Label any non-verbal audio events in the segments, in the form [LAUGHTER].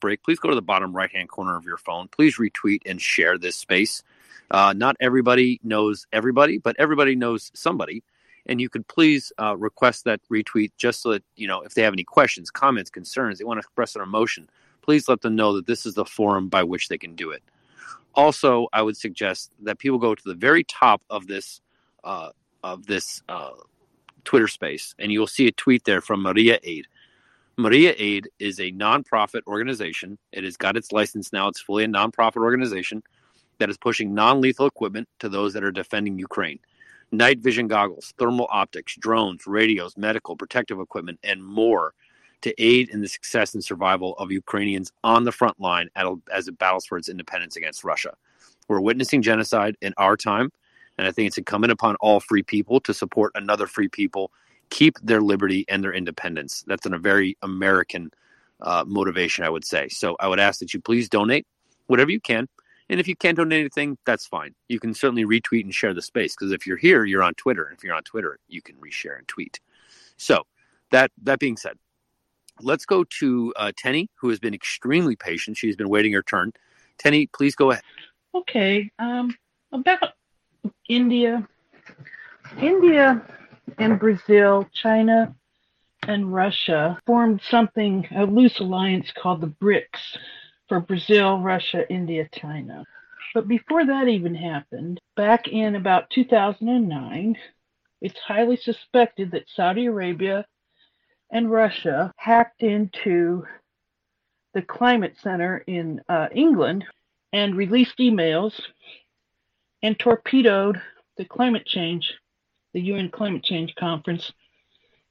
break, please go to the bottom right hand corner of your phone. Please retweet and share this space. Uh, not everybody knows everybody, but everybody knows somebody. And you could please uh, request that retweet just so that, you know, if they have any questions, comments, concerns, they want to express their emotion, please let them know that this is the forum by which they can do it. Also, I would suggest that people go to the very top of this uh, of this uh, Twitter space, and you'll see a tweet there from Mriya Aid. Mriya Aid is a nonprofit organization. It has got its license now. It's fully a nonprofit organization that is pushing non lethal equipment to those that are defending Ukraine. Night vision goggles, thermal optics, drones, radios, medical, protective equipment, and more to aid in the success and survival of Ukrainians on the front line as it battles for its independence against Russia. We're witnessing genocide in our time, and I think it's incumbent upon all free people to support another free people, keep their liberty and their independence. That's a very American uh, motivation, I would say. So I would ask that you please donate whatever you can. And if you can't donate anything, that's fine. You can certainly retweet and share the space because if you're here, you're on Twitter. And if you're on Twitter, you can reshare and tweet. So that that being said, let's go to uh, Tenny, who has been extremely patient. She's been waiting her turn. Tenny, please go ahead. Okay. Um, about India, India and Brazil, China and Russia formed something, a loose alliance called the BRICS for Brazil, Russia, India, China. But before that even happened, back in about 2009, it's highly suspected that Saudi Arabia and Russia hacked into the climate center in uh, England and released emails and torpedoed the climate change, the UN climate change conference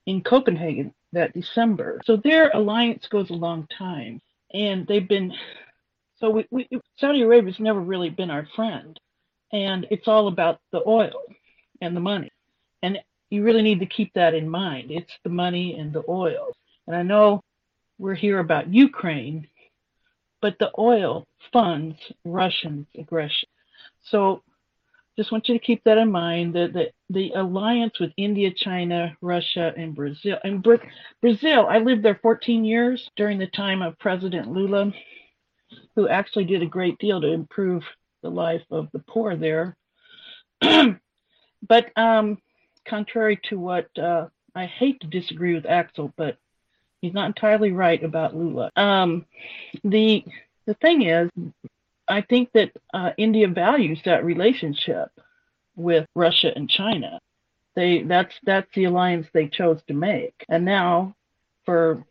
in Copenhagen that December. So their alliance goes a long time, and they've been. So we, we Saudi Arabia's never really been our friend, and it's all about the oil and the money. And you really need to keep that in mind. It's the money and the oil. And I know we're here about Ukraine, but the oil funds Russian aggression. So just want you to keep that in mind that the, the alliance with India, China, Russia, and Brazil. And Brazil, I lived there 14 years during the time of President Lula, who actually did a great deal to improve the life of the poor there. [CLEARS THROAT] but um, contrary to what uh, I hate to disagree with Axel, but he's not entirely right about Lula. Um, the the thing is, I think that uh, India values that relationship with Russia and China. They that's that's the alliance they chose to make, and now for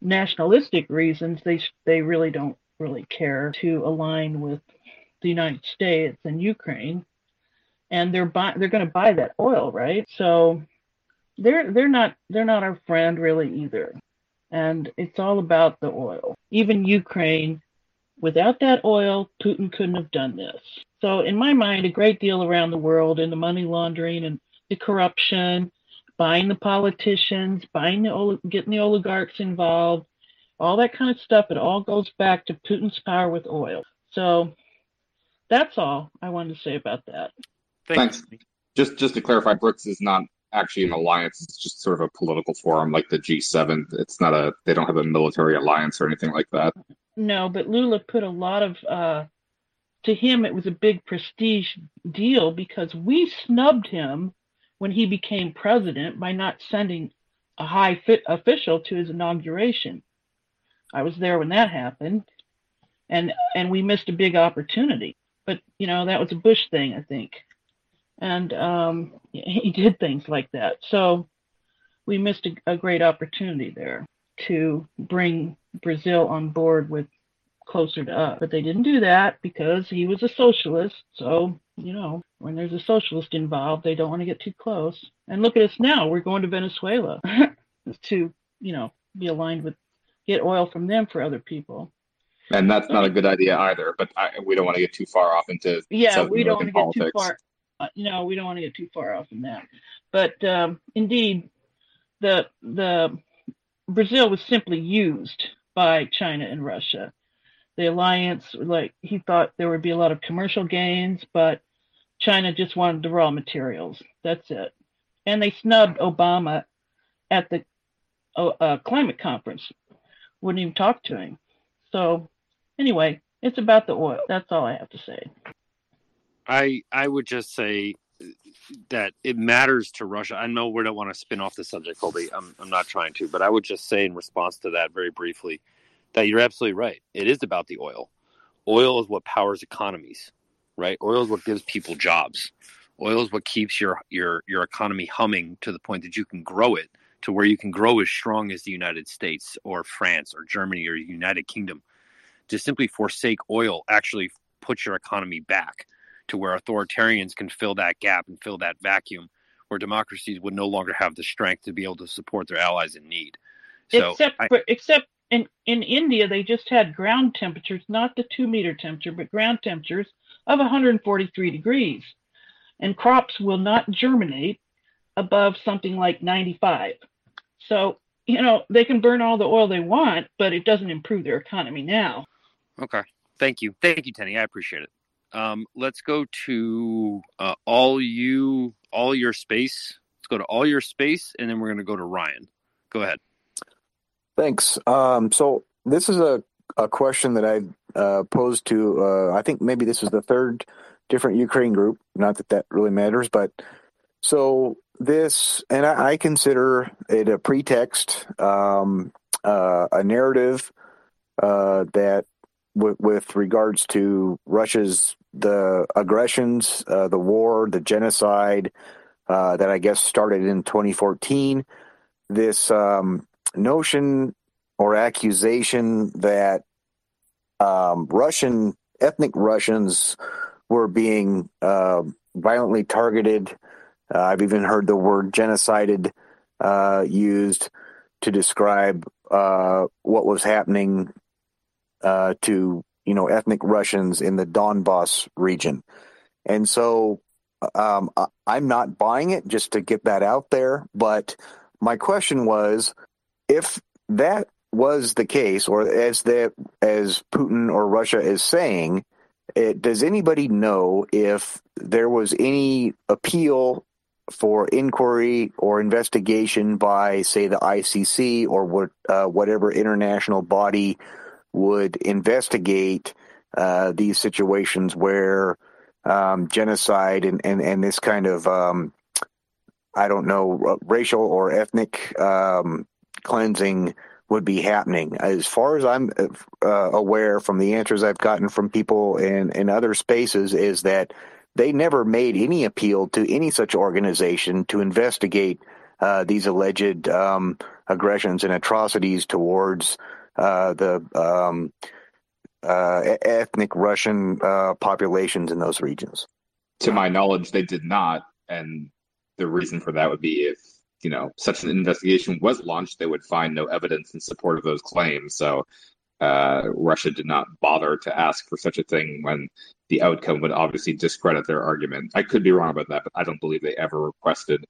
nationalistic reasons, they they really don't really care to align with the United States and Ukraine and they're buy, they're going to buy that oil, right? So they're they're not they're not our friend really either. And it's all about the oil. Even Ukraine, without that oil, Putin couldn't have done this. So in my mind, a great deal around the world in the money laundering and the corruption, buying the politicians, buying the getting the oligarchs involved, all that kind of stuff. It all goes back to Putin's power with oil. So that's all I wanted to say about that. Thanks. Thanks. Just just to clarify, BRICS is not actually an alliance. It's just sort of a political forum like the G7. It's not a. They don't have a military alliance or anything like that. No, but Lula put a lot of. Uh, to him, it was a big prestige deal because we snubbed him when he became president by not sending a high fit official to his inauguration. I was there when that happened, and and we missed a big opportunity. But you know that was a Bush thing, I think and um, he did things like that. So we missed a, a, great opportunity there to bring Brazil on board with closer to us. But they didn't do that because he was a socialist. So, you know, when there's a socialist involved, they don't want to get too close. And look at us now. We're going to Venezuela [LAUGHS] to, you know, be aligned with, get oil from them for other people. And that's not a good idea either. But I, we don't want to get too far off into yeah, we don't want to get too far uh, you know, we don't want to get too far off in that. But um, indeed, the the Brazil was simply used by China and Russia. The alliance, like he thought there would be a lot of commercial gains, but China just wanted the raw materials. That's it. And they snubbed Obama at the uh, uh climate conference. Wouldn't even talk to him. So, anyway, it's about the oil. That's all I have to say. I I would just say that it matters to Russia. I know we don't want to spin off the subject, Colby. I'm I'm not trying to, but I would just say in response to that very briefly that you're absolutely right. It is about the oil. Oil is what powers economies, right? Oil is what gives people jobs. Oil is what keeps your your your economy humming to the point that you can grow it to where you can grow as strong as the United States or France or Germany or United Kingdom. To simply forsake oil actually puts your economy back to where authoritarians can fill that gap and fill that vacuum where democracies would no longer have the strength to be able to support their allies in need. So except I, for, except in, in India, they just had ground temperatures, not the two meter temperature, but ground temperatures of 143 degrees. And crops will not germinate above something like 95. So, you know, they can burn all the oil they want, but it doesn't improve their economy now. Okay. Thank you. Thank you, Tenny. I appreciate it. Um, let's go to uh, all you, all your space. Let's go to all your space, and then we're going to go to Ryan. Go ahead. Thanks. Um, so this is a, a question that I uh, posed to, uh, I think maybe this is the third different Ukraine group. Not that that really matters, but so this, and I, I consider it a pretext, um, uh, a narrative uh, that with regards to Russia's the aggressions, uh, the war, the genocide uh, that I guess started in 2014. This um, notion or accusation that um, Russian ethnic Russians were being uh, violently targeted. Uh, I've even heard the word genocided uh, used to describe uh, what was happening to you know ethnic Russians in the Donbass region, and so um, I'm not buying it. Just to get that out there, but my question was if that was the case, or as that as Putin or Russia is saying, it, does anybody know if there was any appeal for inquiry or investigation by, say, the ICC or what, uh, whatever international body would investigate uh, these situations where um, genocide and, and, and this kind of, um, I don't know, racial or ethnic um, cleansing would be happening. As far as I'm uh, aware from the answers I've gotten from people in, in other spaces, is that they never made any appeal to any such organization to investigate uh, these alleged um, aggressions and atrocities towards uh, the um, uh, ethnic Russian uh, populations in those regions. To my knowledge, they did not, and the reason for that would be if you know such an investigation was launched, they would find no evidence in support of those claims. So uh, Russia did not bother to ask for such a thing when the outcome would obviously discredit their argument. I could be wrong about that, but I don't believe they ever requested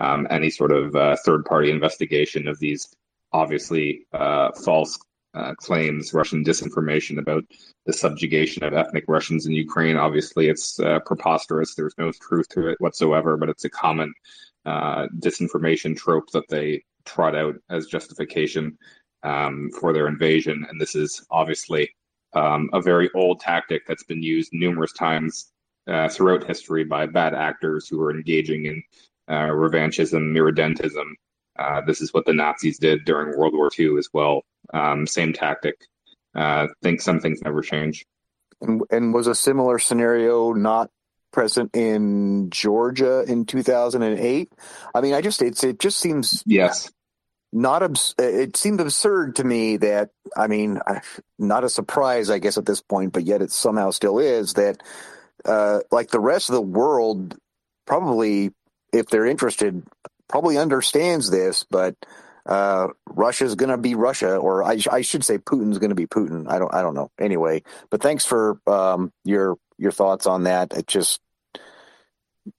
um, any sort of uh, third party investigation of these obviously uh, false uh, claims, Russian disinformation about the subjugation of ethnic Russians in Ukraine. Obviously, it's uh, preposterous. There's no truth to it whatsoever, but it's a common uh, disinformation trope that they trot out as justification um, for their invasion. And this is obviously um, a very old tactic that's been used numerous times uh, throughout history by bad actors who are engaging in uh, revanchism, irredentism. Uh, this is what the Nazis did during World War II as well. Um, same tactic. Uh, think some things never change. And, and was a similar scenario not present in Georgia in 2008. I mean, I just it's it just seems yes not abs- it seemed absurd to me that I mean, not a surprise I guess at this point, but yet it somehow still is that uh, like the rest of the world probably if they're interested probably understands this, but uh, Russia's going to be Russia, or I, I should say Putin's going to be Putin. I don't, I don't know. Anyway, but thanks for um, your your thoughts on that. It just,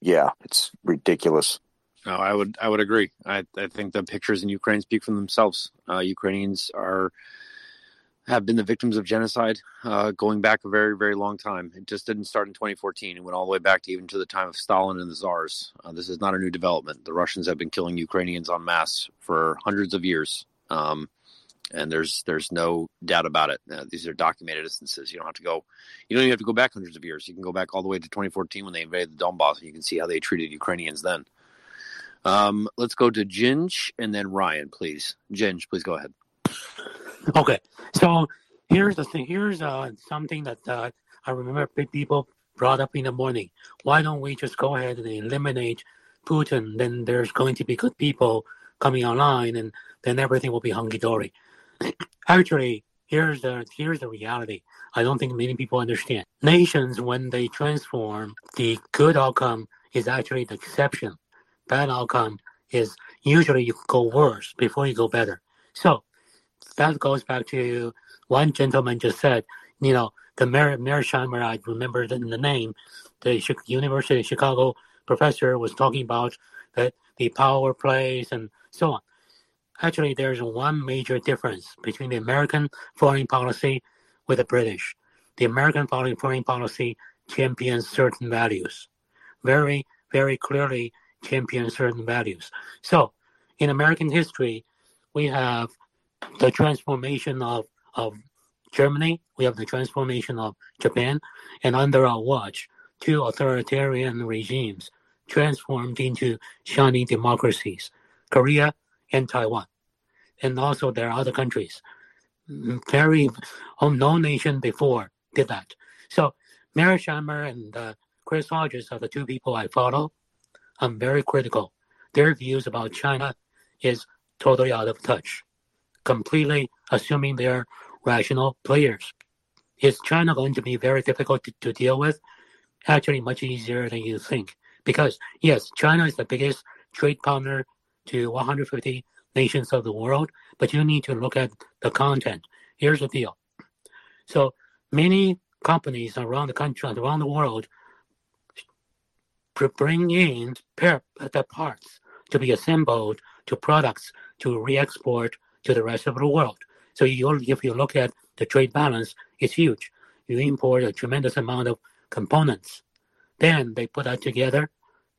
yeah, it's ridiculous. No, I would I would agree. I, I think the pictures in Ukraine speak for themselves. Uh, Ukrainians are have been the victims of genocide uh, going back a very very long time. It just didn't start in 2014. It went all the way back to even to the time of Stalin and the czars. Uh, this is not a new development. The Russians have been killing Ukrainians en masse for hundreds of years. Um, and there's there's no doubt about it. Uh, these are documented instances. You don't have to go, you don't even have to go back hundreds of years. You can go back all the way to 2014 when they invaded the Donbass, and you can see how they treated Ukrainians then. Um, let's go to Ginge and then Ryan, please. Ginge, please go ahead. Okay, so here's the thing. Here's uh, something that uh, I remember big people brought up in the morning. Why don't we just go ahead and eliminate Putin? Then there's going to be good people coming online, and then everything will be hunky dory. [CLEARS THROAT] Actually, here's the here's the reality. I don't think many people understand. Nations, when they transform, the good outcome is actually the exception. Bad outcome is usually you go worse before you go better. So that goes back to one gentleman just said, you know, the Mer- Mearsheimer, I remember the, the name, the University of Chicago professor was talking about that the power plays and so on. Actually, there's one major difference between the American foreign policy with the British. The American foreign, foreign policy champions certain values, very, very clearly champions certain values. So, in American history, we have the transformation of, of Germany, we have the transformation of Japan, and under our watch, two authoritarian regimes transformed into shining democracies, Korea and Taiwan and also there are other countries. Very, oh, no nation before did that. So Mearsheimer and uh, Chris Hedges are the two people I follow. I'm very critical. Their views about China is totally out of touch, completely assuming they're rational players. Is China going to be very difficult to, to deal with? Actually, much easier than you think. Because, yes, China is the biggest trade partner to 150 nations of the world, but you need to look at the content. Here's the deal. So many companies around the country, around the world, bring in the parts to be assembled to products to re-export to the rest of the world. So you, if you look at the trade balance, it's huge. You import a tremendous amount of components. Then they put that together,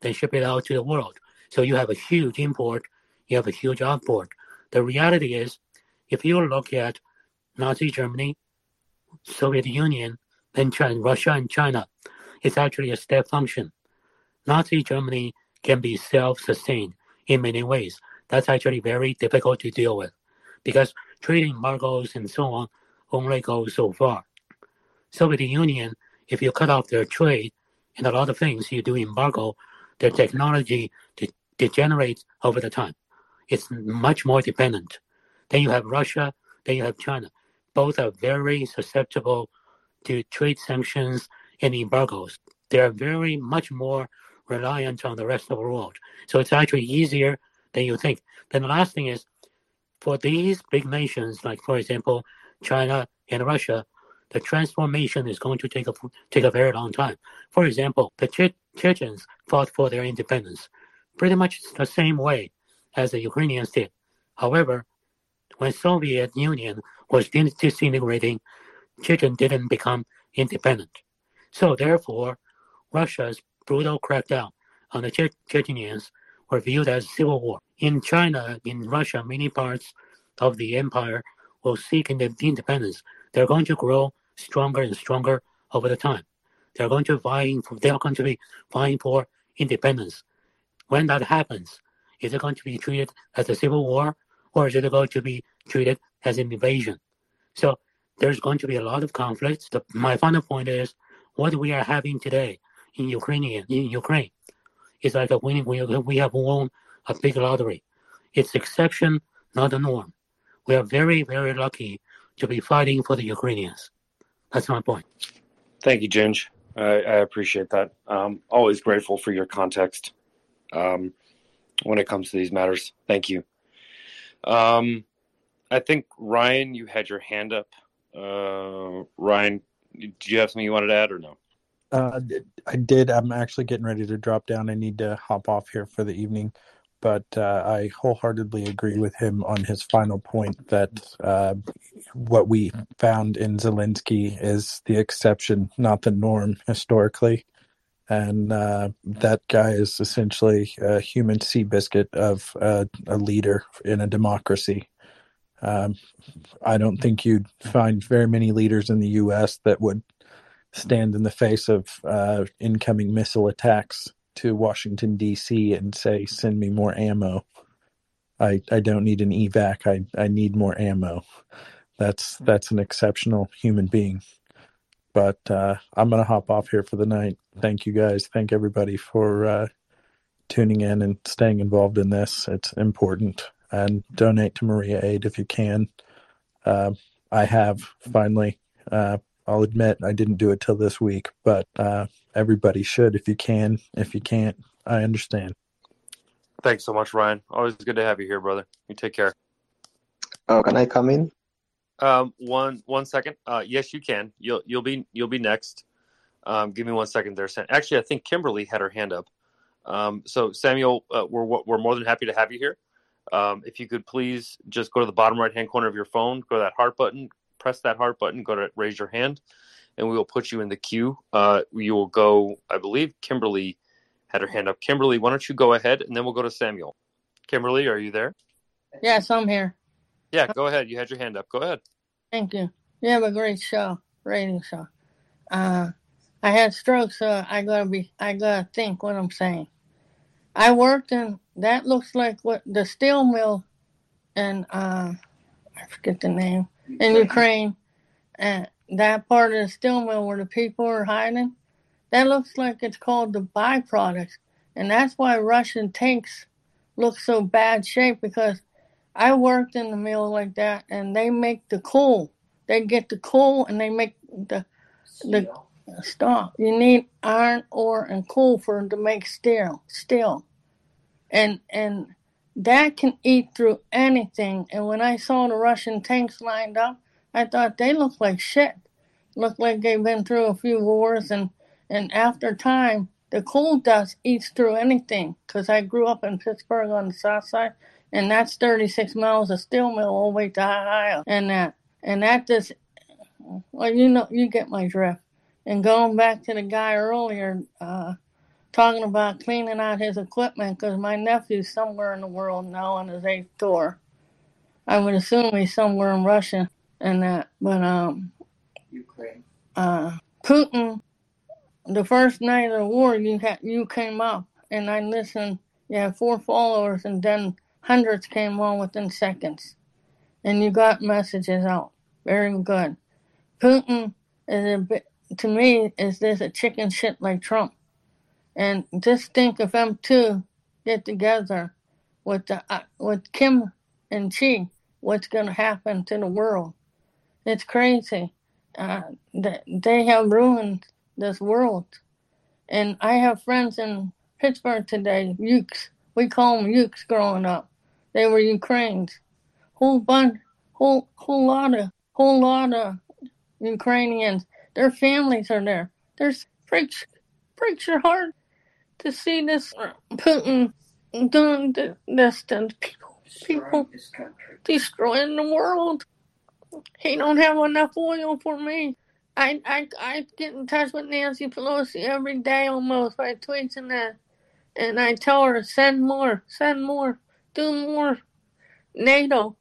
then ship it out to the world. So you have a huge import you have a huge output. The reality is, if you look at Nazi Germany, Soviet Union, then China, Russia and China, it's actually a step function. Nazi Germany can be self-sustained in many ways. That's actually very difficult to deal with because trade embargoes and so on only go so far. Soviet Union, if you cut off their trade and a lot of things you do embargo, their technology de- degenerates over the time it's much more dependent. Then you have Russia, then you have China. Both are very susceptible to trade sanctions and embargoes. They are very much more reliant on the rest of the world. So it's actually easier than you think. Then the last thing is for these big nations, like for example, China and Russia, the transformation is going to take a take a very long time. For example, the che- Chechens fought for their independence, pretty much the same way as the Ukrainians did. However, when Soviet Union was disintegrating, Chechen didn't become independent. So therefore, Russia's brutal crackdown on the che- Chechens were viewed as civil war. In China, in Russia, many parts of the empire will seek independence. They're going to grow stronger and stronger over the time. They're going to vying for, they're going to be vying for independence. When that happens, is it going to be treated as a civil war or is it going to be treated as an invasion? So there's going to be a lot of conflicts. The, my final point is what we are having today in Ukraine, in Ukraine, is like a winning. We, we have won a big lottery. It's exception, not the norm. We are very, very lucky to be fighting for the Ukrainians. That's my point. Thank you, Ginge. I, I appreciate that. Um, always grateful for your context. Um, when it comes to these matters. Thank you. Um, I think Ryan, you had your hand up. Uh, Ryan, do you have something you wanted to add or no? Uh, I did. I'm actually getting ready to drop down. I need to hop off here for the evening, but uh, I wholeheartedly agree with him on his final point that uh, what we found in Zelensky is the exception, not the norm historically and uh, that guy is essentially a human Seabiscuit of uh, a leader in a democracy. Um, I don't think you'd find very many leaders in the U.S. that would stand in the face of uh, incoming missile attacks to Washington D.C. and say, "Send me more ammo." I, I don't need an evac. I, I need more ammo. That's that's an exceptional human being. But uh, I'm gonna hop off here for the night. Thank you guys. Thank everybody for uh, tuning in and staying involved in this. It's important. And donate to Mriya Aid if you can. Uh, I have finally. Uh, I'll admit I didn't do it till this week, but uh, everybody should if you can. If you can't, I understand. Thanks so much, Ryan. Always good to have you here, brother. You take care. Oh, can I come in? Um, one one second. Uh, yes, you can. You'll you'll be you'll be next. Um, give me one second there, Sam. Actually, I think Kimberly had her hand up. Um, so Samuel, uh, we're we're more than happy to have you here. Um, if you could please just go to the bottom right hand corner of your phone, go to that heart button, press that heart button, go to raise your hand, and we will put you in the queue. Uh, you will go. I believe Kimberly had her hand up. Kimberly, why don't you go ahead, and then we'll go to Samuel. Kimberly, are you there? Yes, I'm here. Yeah, go ahead. You had your hand up. Go ahead. Thank you. You have a great show, rating show. Uh, I had strokes, so I gotta be, I gotta think what I'm saying. I worked in that looks like what the steel mill, and uh, I forget the name in Ukraine, and that part of the steel mill where the people are hiding. That looks like it's called the byproduct, and that's why Russian tanks look so bad shape because I worked in the mill like that, and they make the coal. They get the coal and they make the the stop. You need iron ore and coal for them to make steel. Steel, and and that can eat through anything. And when I saw the Russian tanks lined up, I thought they looked like shit. Looked like they've been through a few wars, and and after time, the coal dust eats through anything. Because I grew up in Pittsburgh on the south side and that's 36 miles of steel mill all the way to Ohio, and that, and that just, well, you know, you get my drift. And going back to the guy earlier, uh, talking about cleaning out his equipment, because my nephew's somewhere in the world now on his eighth tour. I would assume he's somewhere in Russia and that, but um, Ukraine. Uh, Putin, the first night of the war, you had you came up, and I listened. You had four followers, and then Hundreds came on within seconds. And you got messages out. Very good. Putin is a bit, to me, is this a chicken shit like Trump. And just think if M2 get together with the, uh, with Kim and Xi, what's going to happen to the world? It's crazy. Uh, they, have ruined this world. And I have friends in Pittsburgh today, Ukes. We call them Ukes growing up. They were Ukrainians. Whole bunch, whole whole lot of whole lot of Ukrainians. Their families are there. There's breaks breaks your heart to see this Putin doing this to people. People destroying the world. He don't have enough oil for me. I I I get in touch with Nancy Pelosi every day almost by tweets and that, and I tell her send more, send more do more. NATO,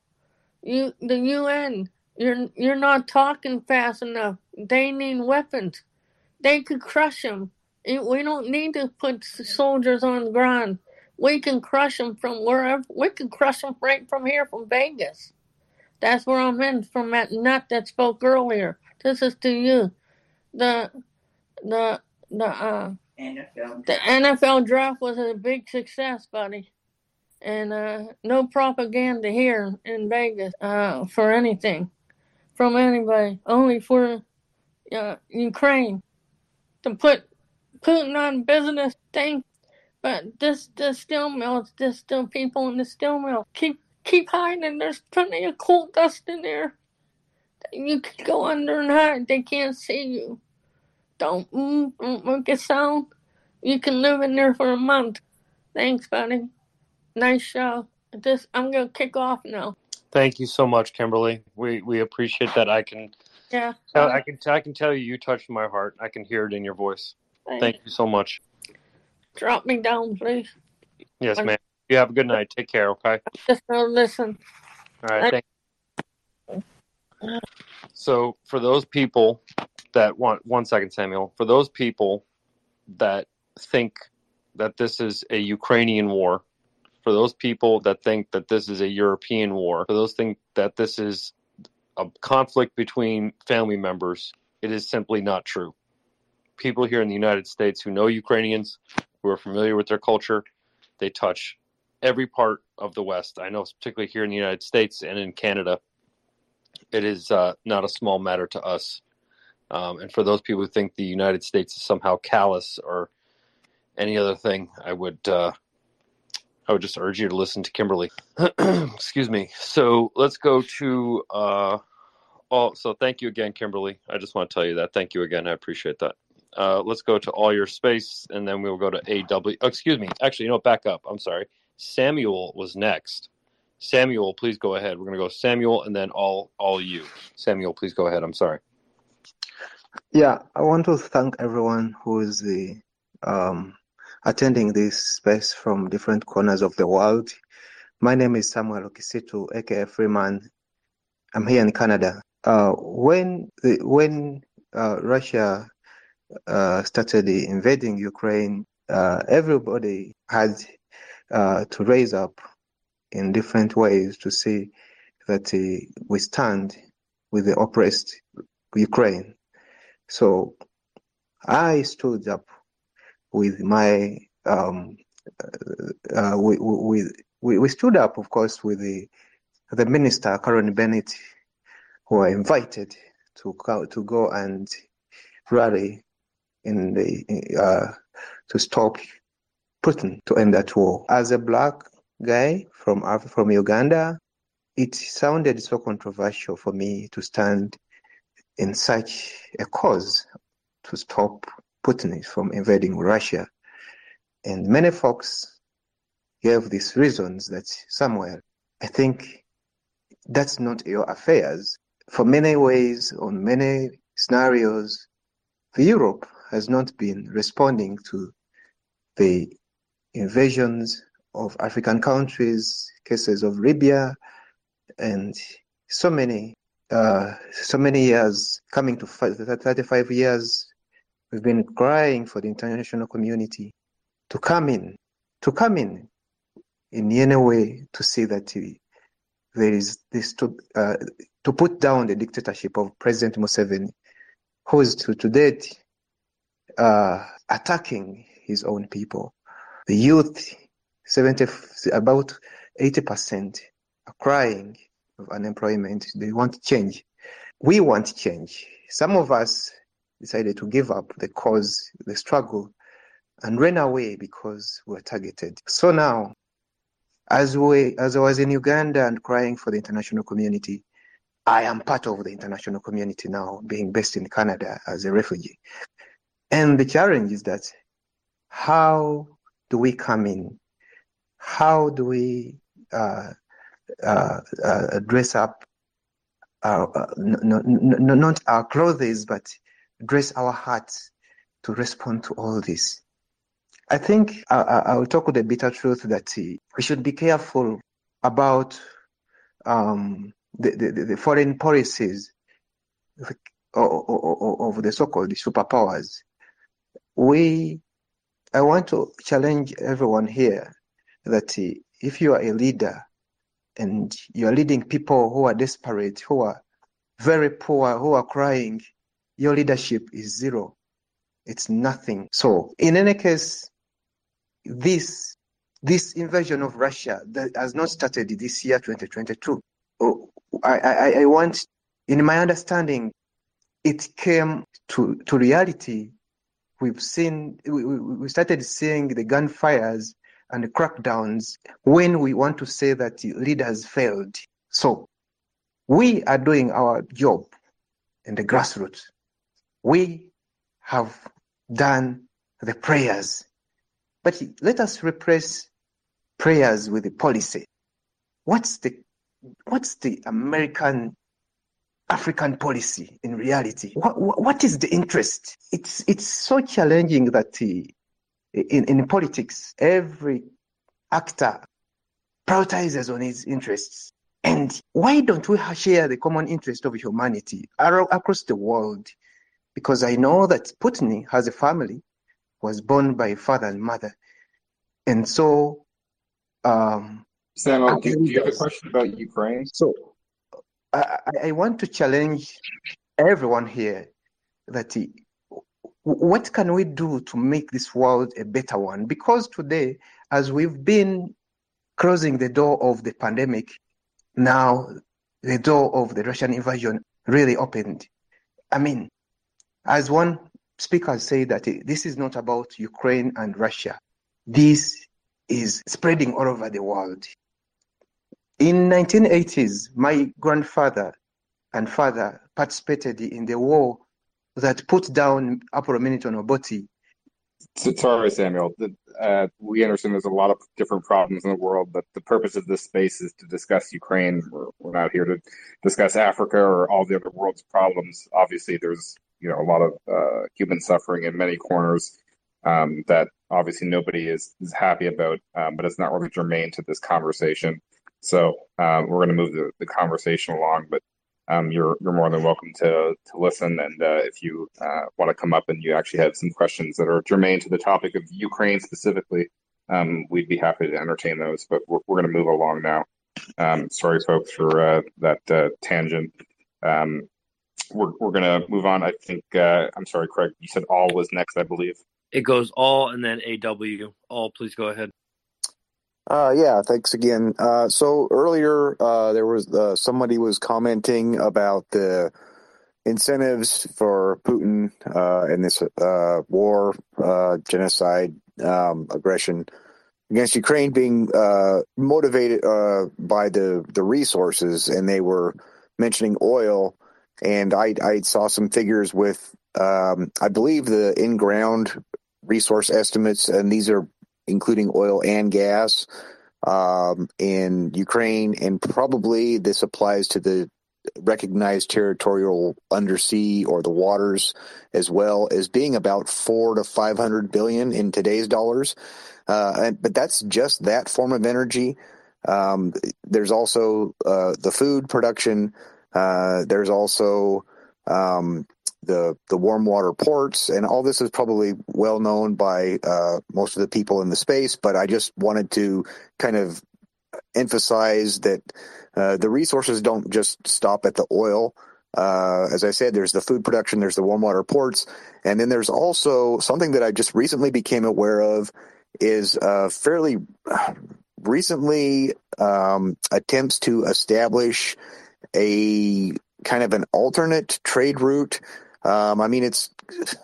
you, the UN, you're you're not talking fast enough. They need weapons. They could crush them. We don't need to put soldiers on the ground. We can crush them from wherever. We can crush them right from here, from Vegas. That's where I'm in from that nut that spoke earlier. This is to you. The the the uh NFL. the NFL draft was a big success, buddy and uh, no propaganda here in Vegas uh, for anything from anybody, only for uh, Ukraine to put Putin on business thing. But this this steel mill, there's still people in the steel mill. Keep keep hiding. There's plenty of coal dust in there. You can go under and hide. They can't see you. Don't mm, don't make a sound. You can live in there for a month. Thanks, buddy. Nice show. This I'm gonna kick off now. Thank you so much, Kimberly. We we appreciate that. I can Yeah. tell, I can I can tell you you touched my heart. I can hear it in your voice. Thank you so much. Drop me down, please. Yes, ma'am. You have a good night. Take care. Okay. Just gonna listen. All right. Thank. So for those people that want one second, Samuel, for those people that think that this is a Ukrainian war, for those people that think that this is a European war, for those think that this is a conflict between family members, it is simply not true. People here in the United States who know Ukrainians, who are familiar with their culture, they touch every part of the West. I know, particularly here in the United States and in Canada, it is uh, not a small matter to us. Um, and for those people who think the United States is somehow callous or any other thing, I would uh, I would just urge you to listen to Kimberly. [CLEARS THROAT] Excuse me. So let's go to. Uh, all, so thank you again, Kimberly. I just want to tell you that. Thank you again. I appreciate that. Uh, let's go to all your space, and then we'll go to AW. Oh, excuse me. Actually, you know, back up. I'm sorry. Samuel was next. Samuel, please go ahead. We're going to go Samuel, and then all all you. Samuel, please go ahead. I'm sorry. Yeah, I want to thank everyone who is the um, attending this space from different corners of the world. My name is Samuel Okisitu, aka Freeman. I'm here in Canada. Uh, when the, when uh, Russia uh, started invading Ukraine, uh, everybody had uh, to raise up in different ways to see that uh, we stand with the oppressed Ukraine. So I stood up with my um, uh, we, we, we, we stood up, of course, with the the minister Karen Bennett, who were invited to go, to go and rally in the uh, to stop Putin to end that war. As a black guy from from Uganda, it sounded so controversial for me to stand in such a cause to stop Putin from invading Russia. And many folks gave these reasons that somewhere I think that's not your affairs. For many ways, on many scenarios, Europe has not been responding to the invasions of African countries, cases of Libya, and so many, uh, so many years coming to 35 years We've been crying for the international community to come in, to come in in any way to see that there is this to, uh, to put down the dictatorship of President Museveni, who is to, to date uh, attacking his own people. The youth, 70, about 80% are crying of unemployment. They want change. We want change. Some of us decided to give up the cause, the struggle, and ran away because we were targeted. So now, as we, as I was in Uganda and crying for the international community, I am part of the international community now, being based in Canada as a refugee. And the challenge is that how do we come in? How do we uh, uh, uh, dress up our, uh, not our clothes, but dress our hearts to respond to all this. I think I, I will talk with the bitter truth that we should be careful about um, the, the, the, foreign policies of, of the so-called superpowers. We, I want to challenge everyone here that eh, if you are a leader and you are leading people who are desperate, who are very poor, who are crying, your leadership is zero. It's nothing. So, in any case, this this invasion of Russia that has not started this year, 2022. Oh, I, I, I want, in my understanding, it came to, to reality. We've seen, we, we started seeing the gunfires and the crackdowns when we want to say that leaders failed. So we are doing our job in the grassroots we have done the prayers. But let us replace prayers with the policy. What's the what's the American African policy in reality? What, what is the interest? It's it's so challenging that in, in politics, every actor prioritizes on his interests. And why don't we share the common interest of humanity across the world? Because I know that Putin has a family, was born by father and mother. And so, um, Samuel, do, do, you have a question about Ukraine? So, I, I want to challenge everyone here that what can we do to make this world a better one? Because today, as we've been closing the door of the pandemic, now the door of the Russian invasion really opened. I mean, as one speaker said that this is not about Ukraine and Russia. This is spreading all over the world. In 1980s, my grandfather and father participated in the war that put down Apollo Milton Obote. Sorry, Samuel. Uh, we understand there's a lot of different problems in the world, but the purpose of this space is to discuss Ukraine. We're, we're not here to discuss Africa or all the other world's problems. Obviously, there's you know a lot of uh, human suffering in many corners um, that obviously nobody is is happy about, um, but it's not really germane to this conversation. So um, we're going to move the, the conversation along, but um, you're you're more than welcome to to listen. And uh, if you uh, want to come up and you actually have some questions that are germane to the topic of Ukraine specifically, um, we'd be happy to entertain those. But we're, we're going to move along now. Um, sorry, folks, for uh, that uh, tangent. Um, we're we're going to move on. I think uh, I'm sorry, Craig. You said all was next, I believe. It goes all and then AW. All, please go ahead. Uh, yeah, thanks again. Uh, so earlier, uh, there was uh, somebody was commenting about the incentives for Putin uh, in this uh, war, genocide, um, aggression against Ukraine being motivated by the the resources, and they were mentioning oil. And I I saw some figures with um, I believe the in ground resource estimates, and these are including oil and gas um, in Ukraine, and probably this applies to the recognized territorial undersea or the waters as well as being about four to five hundred billion in today's dollars. Uh, and, but that's just that form of energy. Um, there's also uh, the food production. Uh, there's also um, the the warm water ports, and all this is probably well known by uh, most of the people in the space. But I just wanted to kind of emphasize that uh, the resources don't just stop at the oil. Uh, as I said, there's the food production, there's the warm water ports, and then there's also something that I just recently became aware of is uh, fairly recently um, attempts to establish a kind of an alternate trade route um, I mean, it's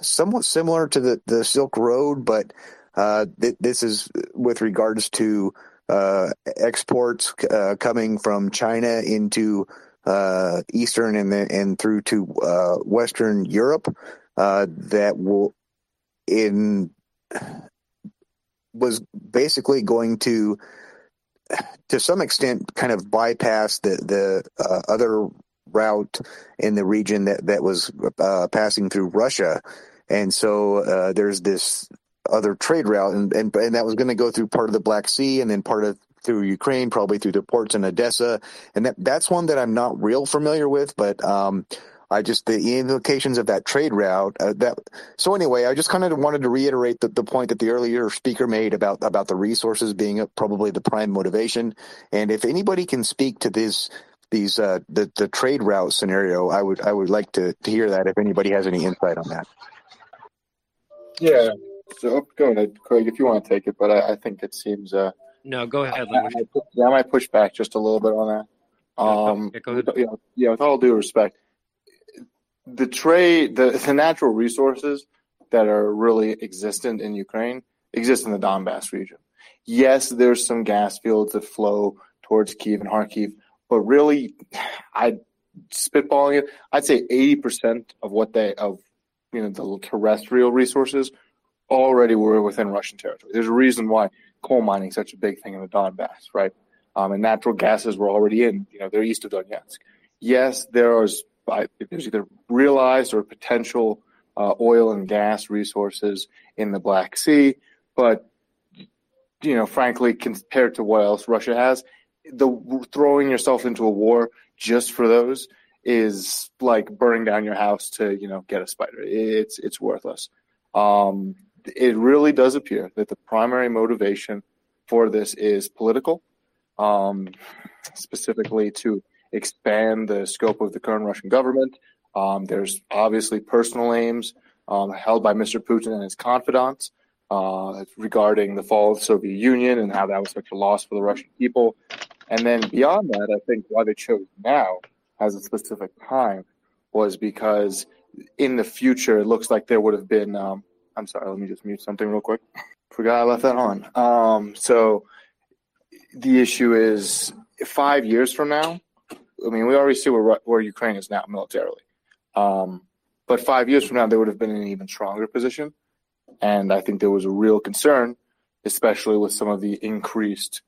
somewhat similar to the, the Silk Road, but uh, th- this is with regards to uh, exports uh, coming from China into uh, Eastern and then, and through to uh, Western Europe uh, that will in was basically going to to some extent kind of bypass the the other route in the region that that was uh, passing through Russia, and so uh, there's this other trade route, and and, and that was going to go through part of the Black Sea, and then part of through Ukraine, probably through the ports in Odessa, and that that's one that I'm not real familiar with, but. Um, I just the implications of that trade route. Uh, that so anyway, I just kind of wanted to reiterate the, the point that the earlier speaker made about about the resources being probably the prime motivation. And if anybody can speak to this these uh, the the trade route scenario. I would I would like to, to hear that if anybody has any insight on that. Yeah. So go ahead, Craig, if you want to take it. But I, I think it seems. Uh, no, go ahead. I, I, yeah, I might push back just a little bit on that. Um, yeah, go ahead. Yeah, yeah, with all due respect, the trade, the, the natural resources that are really existent in Ukraine exist in the Donbass region. Yes, there's some gas fields that flow towards Kiev and Kharkiv, but really, [SIGHS] I spitballing it, I'd say 80% of what they of you know the terrestrial resources already were within Russian territory. There's a reason why coal mining is such a big thing in the Donbass, right? Um, and natural gases were already in, you know, they're east of Donetsk. Yes, there is there's either realized or potential uh, oil and gas resources in the Black Sea, but you know, frankly, compared to what else Russia has, the throwing yourself into a war just for those is like burning down your house to you know get a spider. It's it's worthless. Um, it really does appear that the primary motivation for this is political, um, specifically to expand the scope of the current Russian government. Um, there's obviously personal aims um, held by Mr. Putin and his confidants uh, regarding the fall of the Soviet Union and how that was such a loss for the Russian people. And then beyond that, I think why they chose now as a specific time was because in the future, it looks like there would have been. Um, I'm sorry, let me just mute something real quick. Forgot I left that on. Um, so the issue is five years from now. I mean, we already see where where Ukraine is now militarily, um, but five years from now, they would have been in an even stronger position. And I think there was a real concern, especially with some of the increased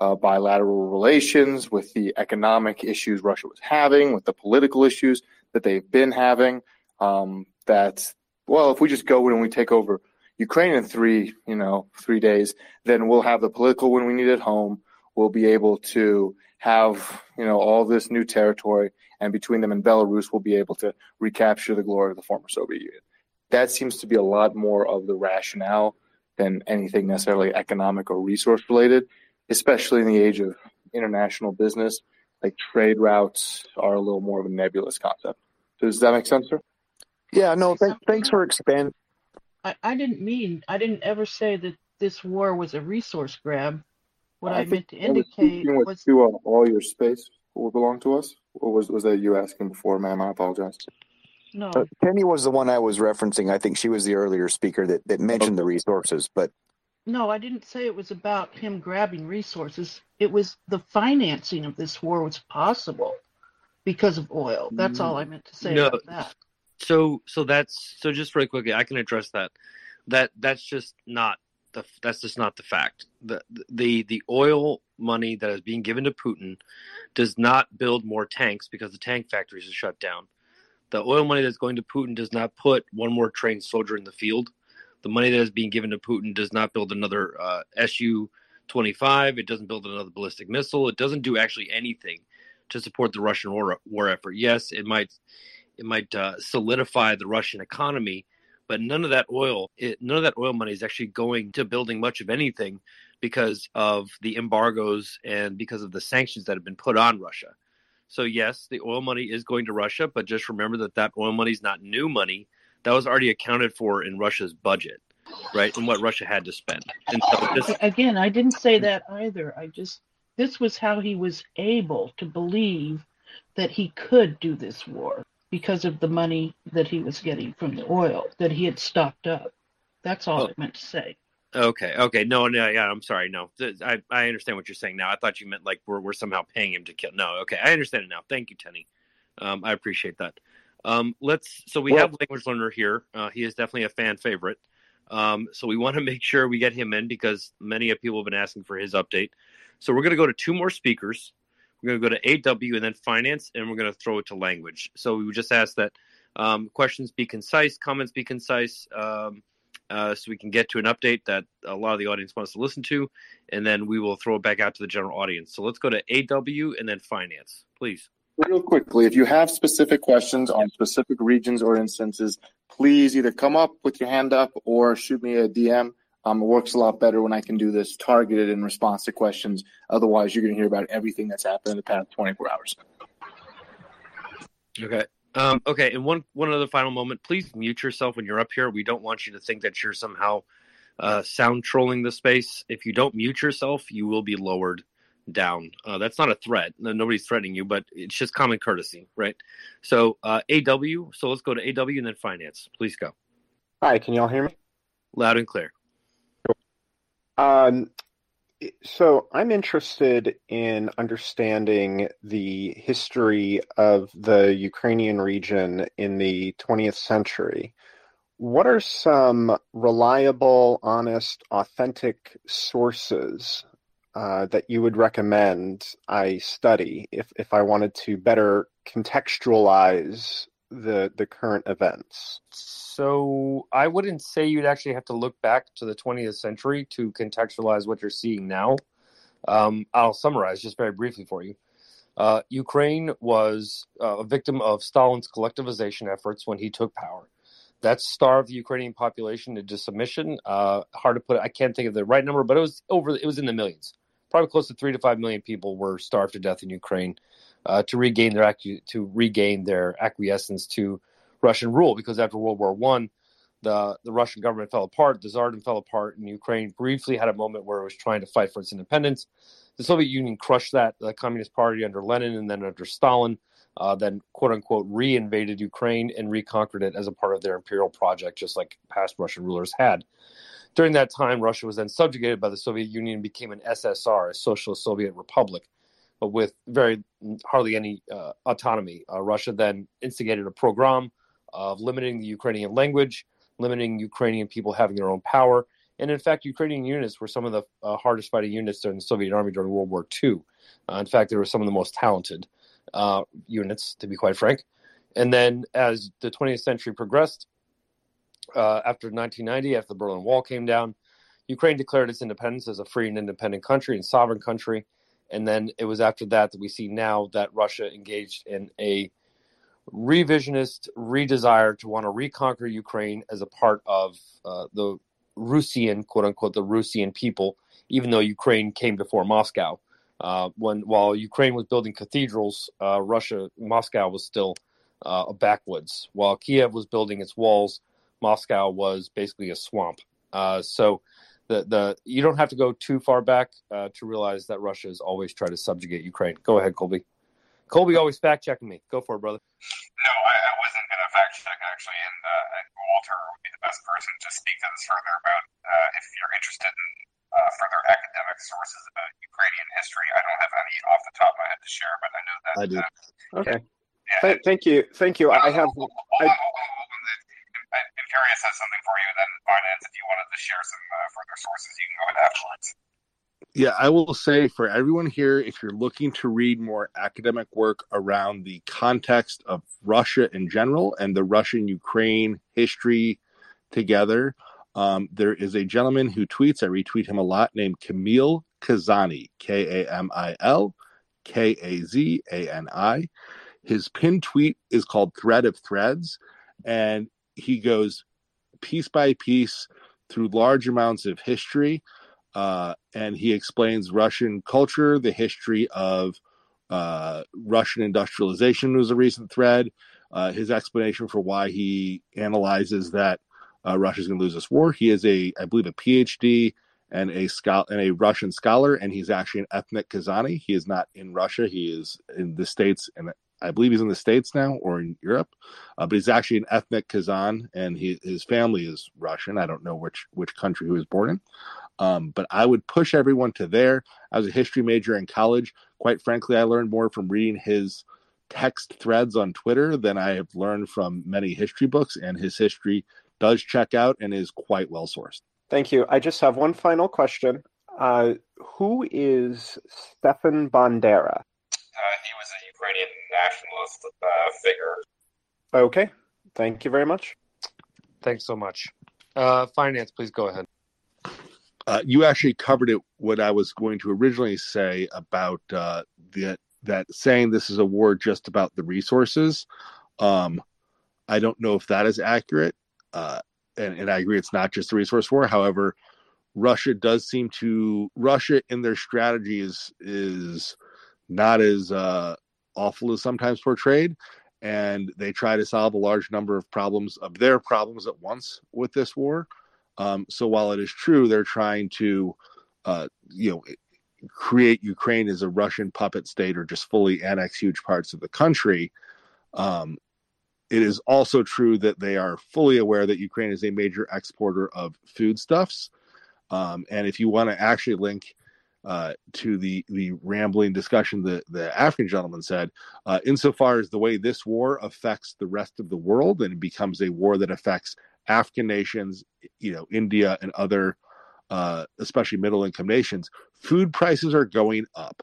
uh, bilateral relations, with the economic issues Russia was having, with the political issues that they've been having. Um, that well, if we just go in and we take over Ukraine in three, you know, three days, then we'll have the political when we need at home. We'll be able to have, you know, all this new territory, and between them and Belarus, we'll be able to recapture the glory of the former Soviet Union. That seems to be a lot more of the rationale than anything necessarily economic or resource related especially in the age of international business, like trade routes are a little more of a nebulous concept. Does that make sense, sir? Yeah, no, th- thanks for expanding. I, I didn't mean, I didn't ever say that this war was a resource grab. What I, I meant to indicate was, was to uh, all your space will belong to us. Or was was that you asking before, ma'am? I apologize. No, uh, Penny was the one I was referencing. I think she was the earlier speaker that, that mentioned okay. the resources, but no, I didn't say it was about him grabbing resources. It was the financing of this war was possible because of oil. That's all I meant to say no, about that. So, so that's so. Just very quickly, I can address that. That that's just not the that's just not the fact. The the the oil money that is being given to Putin does not build more tanks because the tank factories are shut down. The oil money that's going to Putin does not put one more trained soldier in the field the money that is being given to Putin does not build another uh, Su 25. It doesn't build another ballistic missile. It doesn't do actually anything to support the Russian war, war effort. Yes, it might it might uh, solidify the Russian economy, but none of that oil, it, none of that oil money is actually going to building much of anything because of the embargoes and because of the sanctions that have been put on Russia. So yes, the oil money is going to Russia, but just remember that that oil money is not new money that was already accounted for in Russia's budget, right? And what Russia had to spend. And so this, again, I didn't say that either. I just this was how he was able to believe that he could do this war because of the money that he was getting from the oil that he had stocked up. That's all oh. I meant to say. Okay. Okay. No. No. Yeah. I'm sorry. No. I, I understand what you're saying now. I thought you meant like we're we're somehow paying him to kill. No. Okay. I understand it now. Thank you, Tenny. Um, I appreciate that. Um, let's. So we well, have language learner here. Uh, he is definitely a fan favorite. Um, so we want to [LAUGHS] make sure we get him in because many of people have been asking for his update. So we're going to go to two more speakers. We're going to go to AW and then finance, and we're going to throw it to language. So we would just ask that um, questions be concise, comments be concise, um, uh, so we can get to an update that a lot of the audience wants to listen to, and then we will throw it back out to the general audience. So let's go to AW and then finance, please. Real quickly, if you have specific questions on specific regions or instances, please either come up with your hand up or shoot me a DM. Um, it works a lot better when I can do this targeted in response to questions. Otherwise, you're going to hear about everything that's happened in the past 24 hours. Okay. Um, okay. And one one other final moment. Please mute yourself when you're up here. We don't want you to think that you're somehow uh, sound trolling the space. If you don't mute yourself, you will be lowered down. Uh, that's not a threat. Nobody's threatening you, but it's just common courtesy, right? So uh, AW. So let's go to AW and then finance. Please go. Hi, can y'all hear me? Loud and clear. Um, so I'm interested in understanding the history of the Ukrainian region in the 20th century. What are some reliable, honest, authentic sources uh, that you would recommend I study if, if I wanted to better contextualize the the current events? So I wouldn't say you'd actually have to look back to the 20th century to contextualize what you're seeing now. Um, I'll summarize just very briefly for you. Uh, Ukraine was uh, a victim of Stalin's collectivization efforts when he took power. That starved the Ukrainian population into submission. Uh, hard to put. I can't think of the right number, but it was over. It was in the millions. Probably close to three to five million people were starved to death in Ukraine uh, to regain their to regain their acquiescence to Russian rule. Because after World War One, the the Russian government fell apart. The Tsardom fell apart, and Ukraine briefly had a moment where it was trying to fight for its independence. The Soviet Union crushed that. The Communist Party under Lenin and then under Stalin, uh, then quote unquote re-invaded Ukraine and reconquered it as a part of their imperial project, just like past Russian rulers had. During that time, Russia was then subjugated by the Soviet Union and became an SSR, a socialist Soviet republic, with very hardly any uh, autonomy. Uh, Russia then instigated a program of limiting the Ukrainian language, limiting Ukrainian people having their own power, and in fact, Ukrainian units were some of the uh, hardest fighting units during the Soviet army during World War II. Uh, in fact, they were some of the most talented uh, units, to be quite frank. And then as the 20th century progressed, uh, after 1990, after the Berlin Wall came down, Ukraine declared its independence as a free and independent country and sovereign country. And then it was after that that we see now that Russia engaged in a revisionist redesire to want to reconquer Ukraine as a part of uh, the Russian, quote unquote, the Russian people, even though Ukraine came before Moscow. Uh, when while Ukraine was building cathedrals, uh, Russia, Moscow was still uh, a backwoods. While Kiev was building its walls, Moscow was basically a swamp. Uh, so the the you don't have to go too far back uh, to realize that Russia has always tried to subjugate Ukraine. Go ahead, Colby. Colby always fact checking me. Go for it, brother. No, I, I wasn't going to fact check actually, and, uh, Walter would be the best person to speak to this further about uh, if you're interested in uh, further academic sources about Ukrainian history. I don't have any off the top of my head to share, but I know that. I do. Uh, okay. Yeah, Th- thank you. Thank you. I have. I, if Curious has something for you, then finance. If you wanted to share some uh, further sources, you can go ahead afterwards. Yeah, I will say for everyone here, if you're looking to read more academic work around the context of Russia in general and the Russian Ukraine history together, um, there is a gentleman who tweets, I retweet him a lot, named Kamil Kazani, K A M I L K A Z A N I. His pinned tweet is called Thread of Threads, and he goes piece by piece through large amounts of history uh, and he explains Russian culture, the history of uh, Russian industrialization was a recent thread. Uh, his explanation for why he analyzes that uh, Russia's going to lose this war. He is a, I believe, a PhD and a scholar and a Russian scholar, and he's actually an ethnic Kazani. He is not in Russia. He is in the states, and I believe he's in the states now or in Europe. Uh, but he's actually an ethnic Kazan, and he, his family is Russian. I don't know which which country he was born in. Um, but I would push everyone to there. I was a history major in college. Quite frankly, I learned more from reading his text threads on Twitter than I have learned from many history books, and his history does check out and is quite well sourced. Thank you. I just have one final question. Uh, who is Stefan Bandera? Uh, he was a Ukrainian nationalist uh, figure. Okay. Thank you very much. Thanks so much. Uh, finance, please go ahead uh, you actually covered it. What I was going to originally say about uh, that that saying this is a war just about the resources. Um, I don't know if that is accurate, uh, and, and I agree it's not just a resource war. However, Russia does seem to Russia in their strategy is is not as uh, awful is sometimes portrayed, and they try to solve a large number of problems of their problems at once with this war. Um, so while it is true they're trying to, uh, you know, create Ukraine as a Russian puppet state or just fully annex huge parts of the country, um, it is also true that they are fully aware that Ukraine is a major exporter of foodstuffs. Um, and if you want to actually link uh, to the the rambling discussion that the African gentleman said, uh, insofar as the way this war affects the rest of the world and it becomes a war that affects African nations, you know, India and other, uh, especially middle income nations, food prices are going up.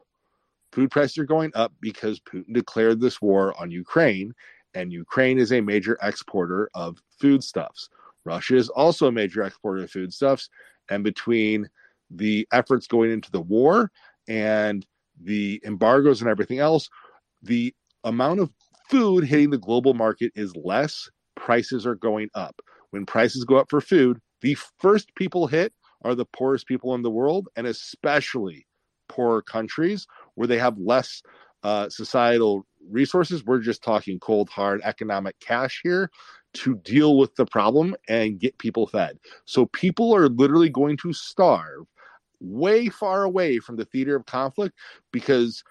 Food prices are going up because Putin declared this war on Ukraine, and Ukraine is a major exporter of foodstuffs. Russia is also a major exporter of foodstuffs, and between the efforts going into the war and the embargoes and everything else, the amount of food hitting the global market is less. Prices are going up. When prices go up for food, the first people hit are the poorest people in the world, and especially poorer countries where they have less uh, societal resources. We're just talking cold, hard economic cash here to deal with the problem and get people fed. So people are literally going to starve way far away from the theater of conflict because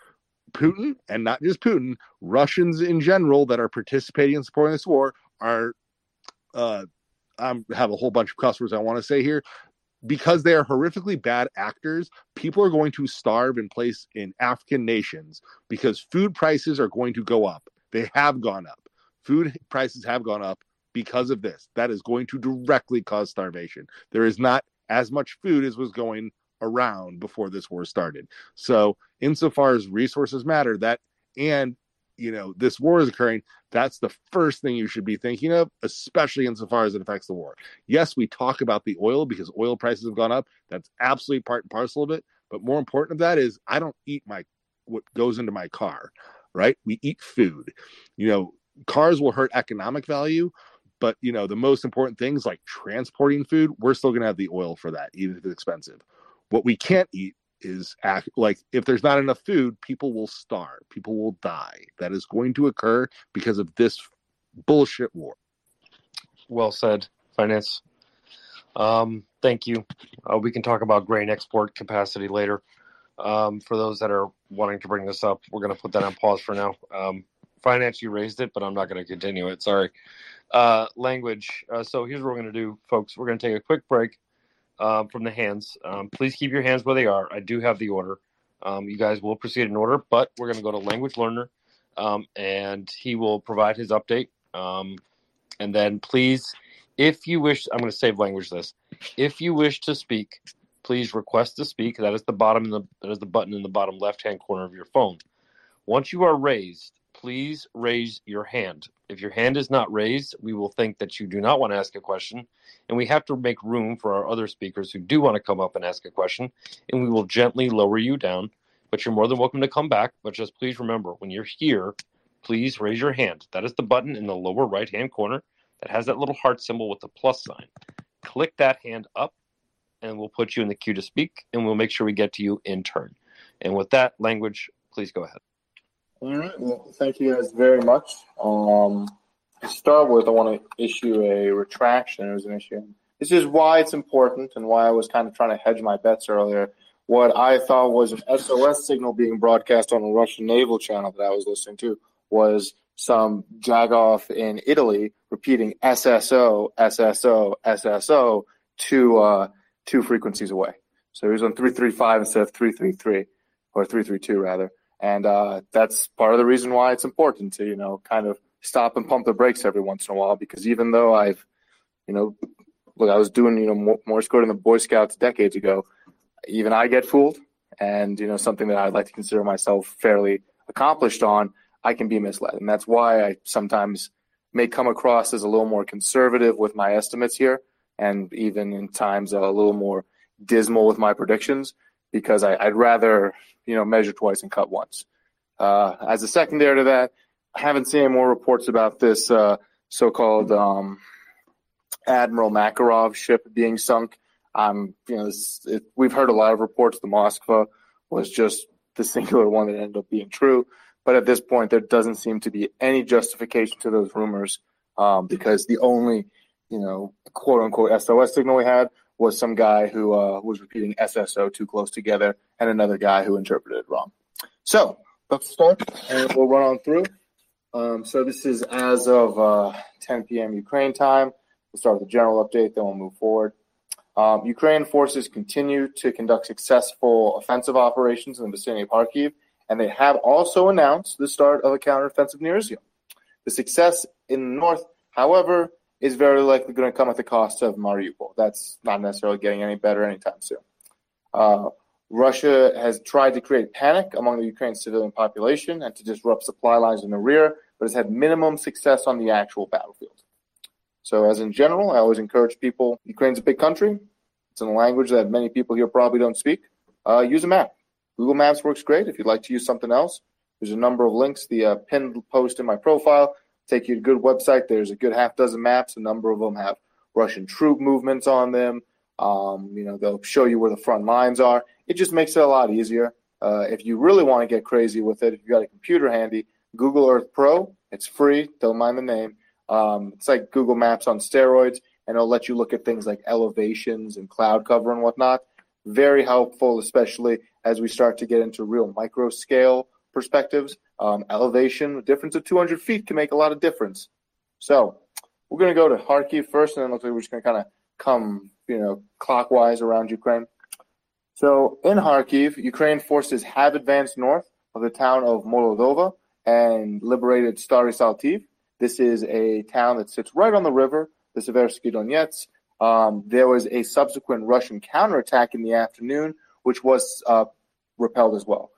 Putin, and not just Putin, Russians in general that are participating in supporting this war are. Uh, I have a whole bunch of customers I want to say here because they are horrifically bad actors, people are going to starve in place in African nations because food prices are going to go up. They have gone up. Food prices have gone up because of this. That is going to directly cause starvation. There is not as much food as was going around before this war started. So, insofar as resources matter, that and you know this war is occurring, that's the first thing you should be thinking of, especially insofar as it affects the war. Yes, we talk about the oil because oil prices have gone up. That's absolutely part and parcel of it. But more important of that is I don't eat my what goes into my car, right? We eat food. You know, cars will hurt economic value, but you know, the most important things like transporting food, we're still going to have the oil for that, even if it's expensive. What we can't eat is like if there's not enough food, people will starve, people will die. That is going to occur because of this bullshit war. Well said, finance. Um, thank you. Uh, we can talk about grain export capacity later. Um, for those that are wanting to bring this up, we're going to put that on pause for now. Um, finance, you raised it, but I'm not going to continue it. Sorry. Uh, language. Uh, so here's what we're going to do, folks. We're going to take a quick break um, from the hands. Um, please keep your hands where they are. I do have the order. Um, you guys will proceed in order, but we're going to go to language learner, um, and he will provide his update. Um, and then please, if you wish, I'm going to save language this. If you wish to speak, please request to speak. That is the bottom. The, that is the button in the bottom left hand corner of your phone. Once you are raised, please raise your hand. If your hand is not raised, we will think that you do not want to ask a question, and we have to make room for our other speakers who do want to come up and ask a question, and we will gently lower you down. But you're more than welcome to come back. But just please remember when you're here, please raise your hand. That is the button in the lower right hand corner that has that little heart symbol with the plus sign. Click that hand up, and we'll put you in the queue to speak, and we'll make sure we get to you in turn. And with that language, please go ahead. All right. Well, thank you guys very much. Um, to start with, I want to issue a retraction. It was an issue. This is why it's important and why I was kind of trying to hedge my bets earlier. What I thought was an SOS signal being broadcast on a Russian naval channel that I was listening to was some jagoff in Italy repeating SSO, SSO, SSO two uh, two frequencies away. So he was on 335 instead of 333 or 332 rather. And uh, that's part of the reason why it's important to, you know, kind of stop and pump the brakes every once in a while. Because even though I've, you know, look, I was doing, you know, Morse code in the Boy Scouts decades ago, even I get fooled. And, you know, something that I'd like to consider myself fairly accomplished on, I can be misled. And that's why I sometimes may come across as a little more conservative with my estimates here, and even in times a little more dismal with my predictions, because I, would rather you know, measure twice and cut once. Uh, as a secondary to that, I haven't seen any more reports about this uh, so-called um, Admiral Makarov ship being sunk. You know, this, it, we've heard a lot of reports. The Moskva was just the [LAUGHS] singular one that ended up being true. But at this point, there doesn't seem to be any justification to those rumors um, because the only, you know, quote unquote SOS signal we had was some guy who uh, was repeating SSO too close together, and another guy who interpreted it wrong. So let's start, and we'll run on through. Um, so this is as of uh, 10 p.m. Ukraine time. We'll start with a general update, then we'll move forward. Um, Ukraine forces continue to conduct successful offensive operations in the vicinity of Kharkiv, and they have also announced the start of a counteroffensive near Izium. The success in the north, however, is very likely going to come at the cost of Mariupol. That's not necessarily getting any better anytime soon. Uh, Russia has tried to create panic among the Ukraine civilian population and to disrupt supply lines in the rear, but has had minimum success on the actual battlefield. So, as in general, I always encourage people Ukraine's a big country. It's in a language that many people here probably don't speak. Uh, use a map. Google Maps works great. If you'd like to use something else, there's a number of links. The uh, pinned post in my profile take you to a good website. There's a good half dozen maps. A number of them have Russian troop movements on them. Um, you know, they'll show you where the front lines are. It just makes it a lot easier. Uh, if you really want to get crazy with it, if you got a computer handy, Google Earth Pro, it's free. Don't mind the name. Um, it's like Google Maps on steroids, and it'll let you look at things like elevations and cloud cover and whatnot. Very helpful, especially as we start to get into real micro scale perspectives. Um, elevation, difference of 200 feet can make a lot of difference. So we're going to go to Kharkiv first, and then looks like we're just going to kind of come, you know, clockwise around Ukraine. So in Kharkiv, Ukraine forces have advanced north of the town of Molodova and liberated Stary Saltiv. This is a town that sits right on the river, the Seversky Donets. Um, there was a subsequent Russian counterattack in the afternoon, which was uh, repelled as well.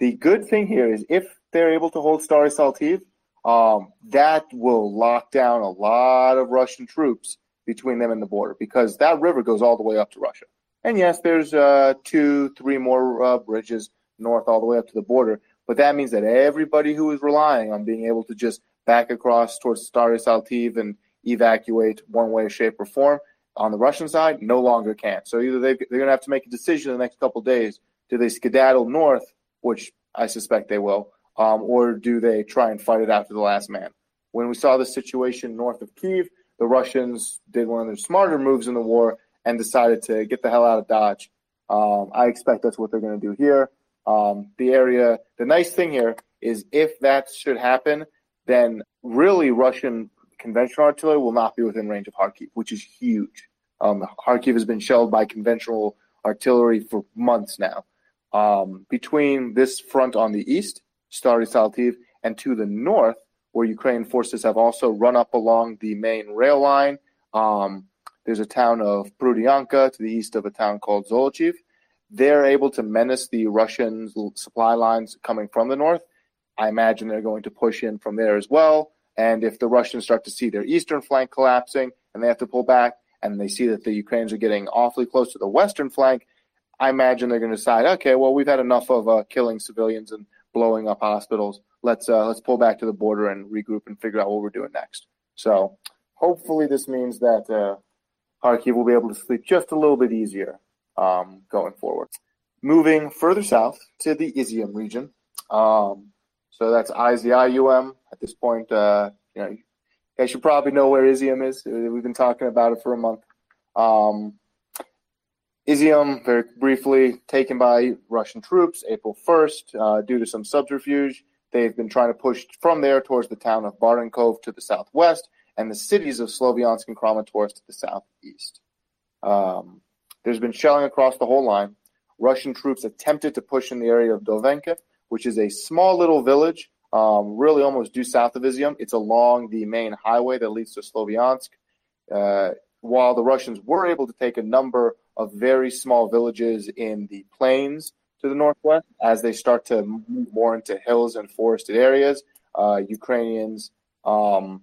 The good thing here is if they're able to hold Stary Saltiv, um, that will lock down a lot of Russian troops between them and the border because that river goes all the way up to Russia. And yes, there's uh, two, three more uh, bridges north all the way up to the border, but that means that everybody who is relying on being able to just back across towards Stary Saltiv and evacuate one way, shape, or form on the Russian side no longer can. So either they, they're going to have to make a decision in the next couple days. Do they skedaddle north, which I suspect they will, um, or do they try and fight it out to the last man? When we saw the situation north of Kiev, the Russians did one of their smarter moves in the war and decided to get the hell out of Dodge. Um, I expect that's what they're going to do here. Um, the area, the nice thing here is if that should happen, then really Russian conventional artillery will not be within range of Kharkiv, which is huge. Um, Kharkiv has been shelled by conventional artillery for months now. Um, between this front on the east, Stary Saltiv, and to the north, where Ukrainian forces have also run up along the main rail line. Um, there's a town of Prudyanka to the east of a town called Zolochiv. They're able to menace the Russian supply lines coming from the north. I imagine they're going to push in from there as well. And if the Russians start to see their eastern flank collapsing and they have to pull back, and they see that the Ukrainians are getting awfully close to the western flank, I imagine they're going to decide, okay, well, we've had enough of uh, killing civilians and blowing up hospitals. Let's uh, let's pull back to the border and regroup and figure out what we're doing next. So hopefully, this means that uh, Kharkiv will be able to sleep just a little bit easier um, going forward. Moving further south to the Izium region. Um, so that's IZIUM. At this point, uh, you know, you guys should probably know where Izium is. We've been talking about it for a month. Um, Izium, very briefly, taken by Russian troops April 1st uh, due to some subterfuge. They've been trying to push from there towards the town of Barvinkov to the southwest and the cities of Sloviansk and Kramatorsk to the southeast. Um, there's been shelling across the whole line. Russian troops attempted to push in the area of Dovenka, which is a small little village, um, really almost due south of Izium. It's along the main highway that leads to Sloviansk. Uh, while the Russians were able to take a number of very small villages in the plains to the northwest, as they start to move more into hills and forested areas, uh, Ukrainians um,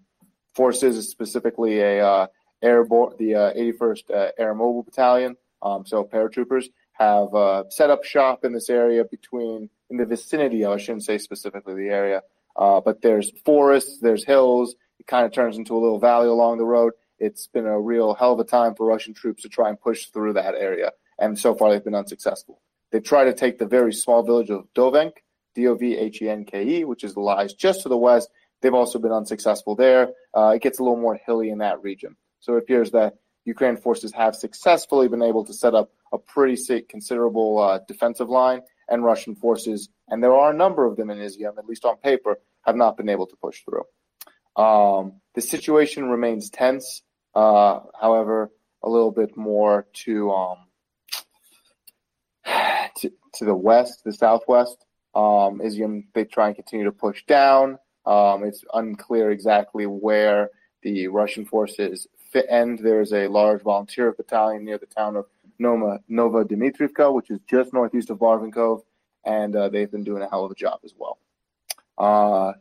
forces, specifically a uh, airborne, the uh, 81st uh, Air Mobile Battalion, um, so paratroopers, have uh, set up shop in this area between in the vicinity. I shouldn't say specifically the area, uh, but there's forests, there's hills. It kind of turns into a little valley along the road. It's been a real hell of a time for Russian troops to try and push through that area, and so far they've been unsuccessful. They try to take the very small village of Dovenk, D-O-V-H-E-N-K-E, which is lies just to the west, They've also been unsuccessful there. Uh, it gets a little more hilly in that region. So it appears that Ukraine forces have successfully been able to set up a pretty considerable uh, defensive line, and Russian forces, and there are a number of them in Izium, at least on paper, have not been able to push through. Um, the situation remains tense. Uh, however, a little bit more to, um, [SIGHS] to to the west, the southwest. Um, Izium, they try and continue to push down. Um, it's unclear exactly where the Russian forces fit end. There's a large volunteer battalion near the town of Noma, Nova Dmitrivka, which is just northeast of Barvinkov, and uh, they've been doing a hell of a job as well. Uh,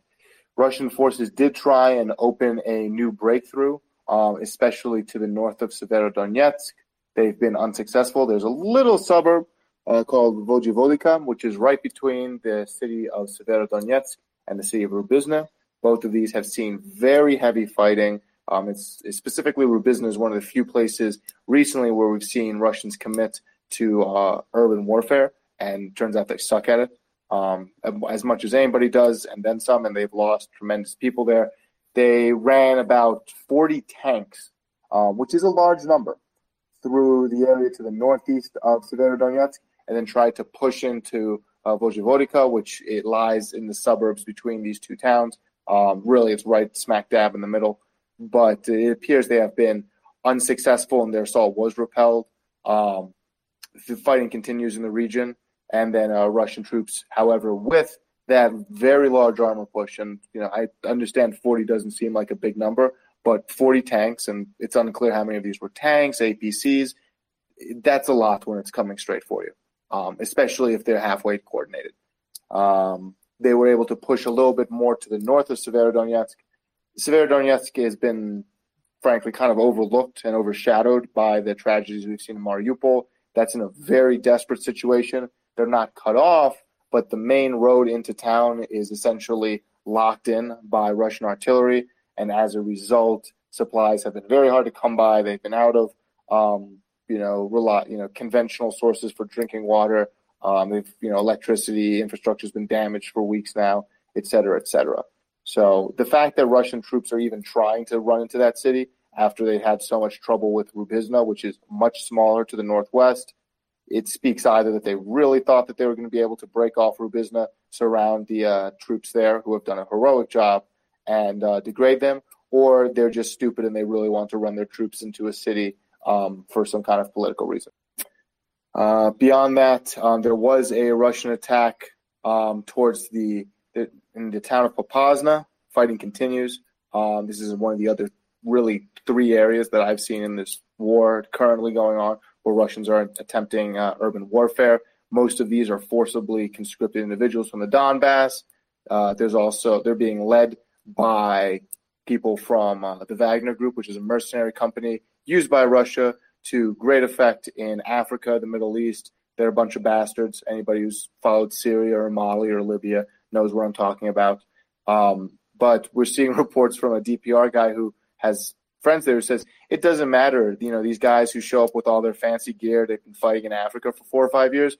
Russian forces did try and open a new breakthrough, um, especially to the north of Severodonetsk. They've been unsuccessful. There's a little suburb uh, called Vojivodika, which is right between the city of Severodonetsk and the city of Rubizna. Both of these have seen very heavy fighting. Um, it's, it's, specifically Rubizna is one of the few places recently where we've seen Russians commit to uh, urban warfare, and turns out they suck at it um, as much as anybody does, and then some. And they've lost tremendous people there. They ran about 40 tanks, um, which is a large number, through the area to the northeast of Severodonetsk, and then tried to push into uh, which it lies in the suburbs between these two towns. Um, really, it's right smack dab in the middle. But it appears they have been unsuccessful, and their assault was repelled. Um, the fighting continues in the region, and then uh, Russian troops, however, with that very large armor push, and you know, I understand 40 doesn't seem like a big number, but 40 tanks, and it's unclear how many of these were tanks, APCs. That's a lot when it's coming straight for you, um, especially if they're halfway coordinated. Um, they were able to push a little bit more to the north of Severodonetsk. Severodonetsk has been, frankly, kind of overlooked and overshadowed by the tragedies we've seen in Mariupol. That's in a very desperate situation. They're not cut off, but the main road into town is essentially locked in by Russian artillery, and as a result, supplies have been very hard to come by. They've been out of, um, you know, rely, you know, conventional sources for drinking water. Um, they've, you know, electricity infrastructure has been damaged for weeks now, et cetera, et cetera. So the fact that Russian troops are even trying to run into that city after they had so much trouble with Rubizna, which is much smaller to the northwest, it speaks either that they really thought that they were going to be able to break off Rubizna, surround the uh, troops there who have done a heroic job, and uh, degrade them, or they're just stupid and they really want to run their troops into a city um, for some kind of political reason. Uh, beyond that, um, there was a Russian attack um, towards the, the, in the town of Popasna. Fighting continues. Um, this is one of the other really three areas that I've seen in this war currently going on where Russians are attempting uh, urban warfare. Most of these are forcibly conscripted individuals from the Donbass. Uh, there's also they're being led by people from uh, the Wagner Group, which is a mercenary company used by Russia to great effect in Africa, the Middle East. They're a bunch of bastards. Anybody who's followed Syria or Mali or Libya knows what I'm talking about. Um, but we're seeing [LAUGHS] reports from a DPR guy who has friends there who says it doesn't matter. You know, these guys who show up with all their fancy gear, they've been fighting in Africa for four or five years.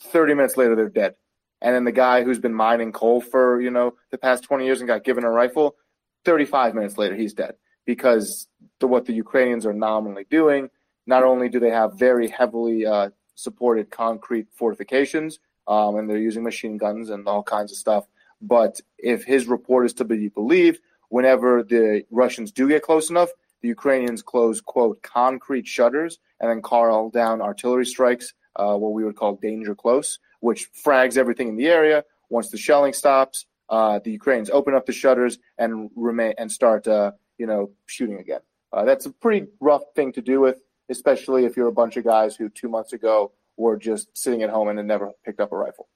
Thirty minutes later, they're dead. And then the guy who's been mining coal for you know the past twenty years and got given a rifle, thirty-five minutes later, he's dead because the, what the Ukrainians are nominally doing. Not only do they have very heavily uh, supported concrete fortifications, um, and they're using machine guns and all kinds of stuff, but if his report is to be believed, whenever the Russians do get close enough, the Ukrainians close, quote, concrete shutters and then call down artillery strikes, uh, what we would call danger close, which frags everything in the area. Once the shelling stops, uh, the Ukrainians open up the shutters and remain and start, uh, you know, shooting again. Uh, that's a pretty rough thing to do with, especially if you're a bunch of guys who two months ago were just sitting at home and had never picked up a rifle.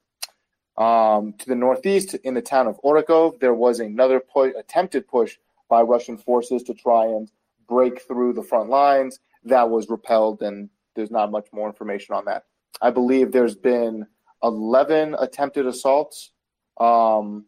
Um, to the northeast, in the town of Orakov, there was another pu- attempted push by Russian forces to try and break through the front lines. That was repelled, and there's not much more information on that. I believe there's been 11 attempted assaults um,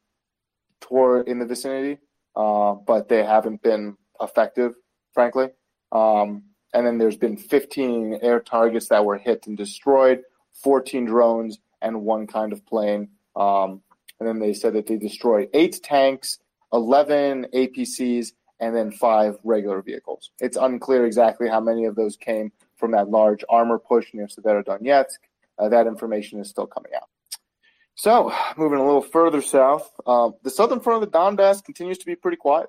toward in the vicinity, uh, but they haven't been effective, frankly. Um, and then there's been 15 air targets that were hit and destroyed, 14 drones, and one kind of plane. Um, and then they said that they destroyed eight tanks, 11 APCs, and then five regular vehicles. It's unclear exactly how many of those came from that large armor push near Severodonetsk. Uh, that information is still coming out. So, moving a little further south, um, the southern front of the Donbass continues to be pretty quiet,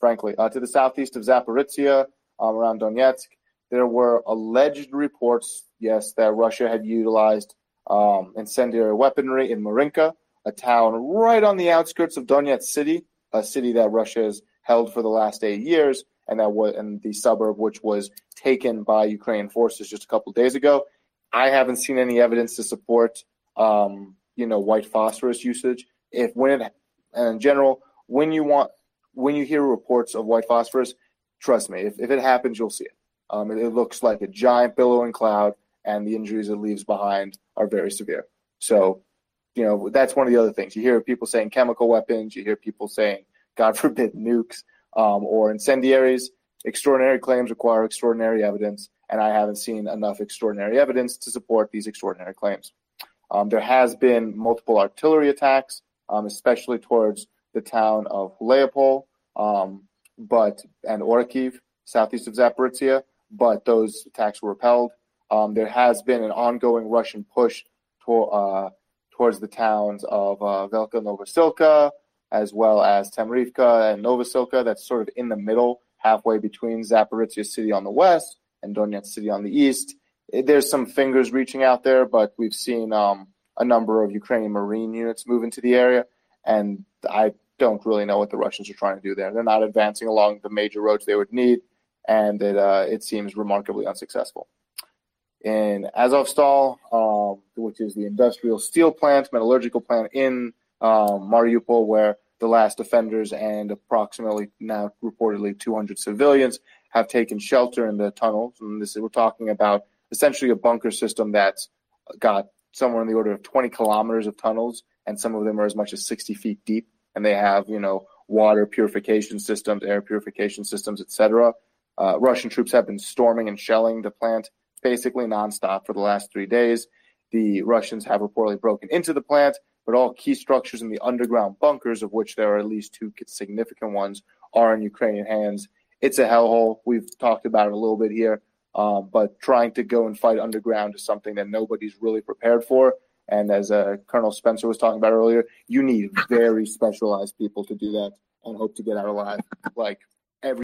frankly. Uh, to the southeast of Zaporizhia, um, around Donetsk, there were alleged reports, yes, that Russia had utilized um, incendiary weaponry in Marinka, a town right on the outskirts of Donetsk city, a city that Russia has held for the last eight years, and that was and the suburb which was taken by Ukrainian forces just a couple days ago. I haven't seen any evidence to support, um, you know, white phosphorus usage. If when it, and in general, when you want, when you hear reports of white phosphorus, trust me, if, if it happens, you'll see it. Um, it, it looks like a giant billowing cloud and the injuries it leaves behind are very severe. So, you know, that's one of the other things. You hear people saying chemical weapons, you hear people saying, God [LAUGHS] forbid, nukes um, or incendiaries. Extraordinary claims require extraordinary evidence, and I haven't seen enough extraordinary evidence to support these extraordinary claims. Um, there has been multiple artillery attacks, um, especially towards the town of Leopold, um, but and Orikhiv, southeast of Zaporizhia, but those attacks were repelled. Um, there has been an ongoing Russian push uh, towards the towns of uh, Velka Novosilka, as well as Temrivka and Novosilka. That's sort of in the middle, halfway between Zaporizhia city on the west and Donetsk city on the east. There's some fingers reaching out there, but we've seen um, a number of Ukrainian Marine units move into the area, and I don't really know what the Russians are trying to do there. They're not advancing along the major roads they would need, and it uh, it seems remarkably unsuccessful in Azovstal, um, which is the industrial steel plant, metallurgical plant in um, Mariupol, where the last defenders and approximately now reportedly 200 civilians have taken shelter in the tunnels. And this we're talking about essentially a bunker system that's got somewhere in the order of 20 kilometers of tunnels, and some of them are as much as 60 feet deep. And they have, you know, water purification systems, air purification systems, etc. Uh, Russian troops have been storming and shelling the plant basically nonstop for the last three days. The Russians have reportedly broken into the plant, but all key structures in the underground bunkers, of which there are at least two significant ones, are in Ukrainian hands. It's a hellhole. We've talked about it a little bit here, um, but trying to go and fight underground is something that nobody's really prepared for. And as uh, Colonel Spencer was talking about earlier, you need very specialized people to do that and hope to get out alive. Like